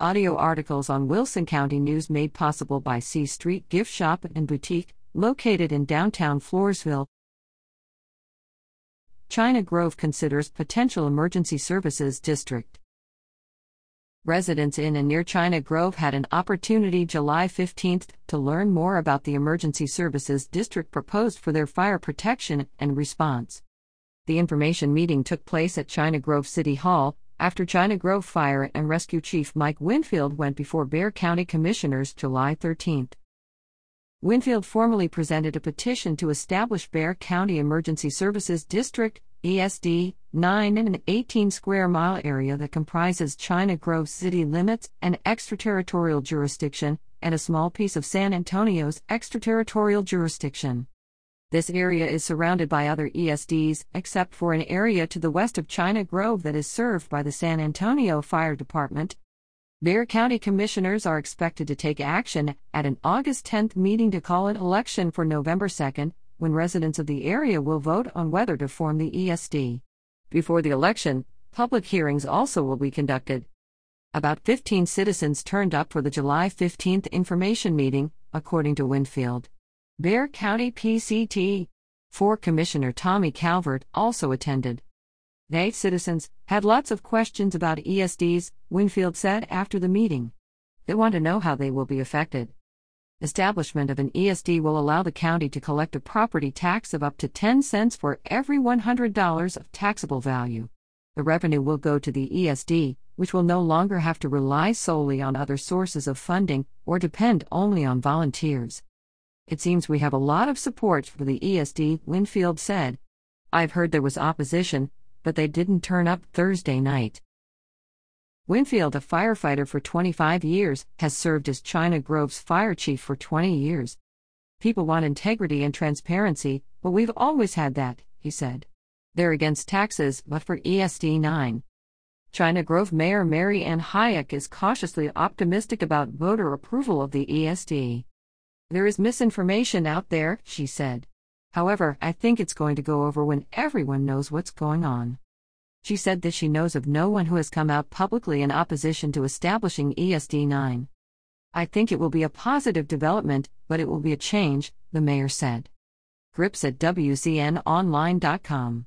Audio articles on Wilson County News made possible by C Street Gift Shop and Boutique, located in downtown Floresville. China Grove considers potential emergency services district. Residents in and near China Grove had an opportunity July 15 to learn more about the emergency services district proposed for their fire protection and response. The information meeting took place at China Grove City Hall, after China Grove Fire and Rescue Chief Mike Winfield went before Bexar County Commissioners July 13. Winfield formally presented a petition to establish Bexar County Emergency Services District, ESD, 9 in an 18 square mile area that comprises China Grove city limits and extraterritorial jurisdiction, and a small piece of San Antonio's extraterritorial jurisdiction. This area is surrounded by other ESDs, except for an area to the west of China Grove that is served by the San Antonio Fire Department. Bexar County Commissioners are expected to take action at an August 10 meeting to call an election for November 2, when residents of the area will vote on whether to form the ESD. Before the election, public hearings also will be conducted. About 15 citizens turned up for the July 15 information meeting, according to Winfield. Bexar County PCT. 4 Commissioner Tommy Calvert also attended. They, citizens, had lots of questions about ESDs, Winfield said after the meeting. They want to know how they will be affected. Establishment of an ESD will allow the county to collect a property tax of up to 10 cents for every $100 of taxable value. The revenue will go to the ESD, which will no longer have to rely solely on other sources of funding or depend only on volunteers. It seems we have a lot of support for the ESD, Winfield said. I've heard there was opposition, but they didn't turn up Thursday night. Winfield, a firefighter for 25 years, has served as China Grove's fire chief for 20 years. People want integrity and transparency, but we've always had that, he said. They're against taxes, but for ESD 9. China Grove Mayor Mary Ann Hayek is cautiously optimistic about voter approval of the ESD. There is misinformation out there, she said. However, I think it's going to go over when everyone knows what's going on. She said that she knows of no one who has come out publicly in opposition to establishing ESD 9. I think it will be a positive development, but it will be a change, the mayor said. Grips at WCNOnline.com.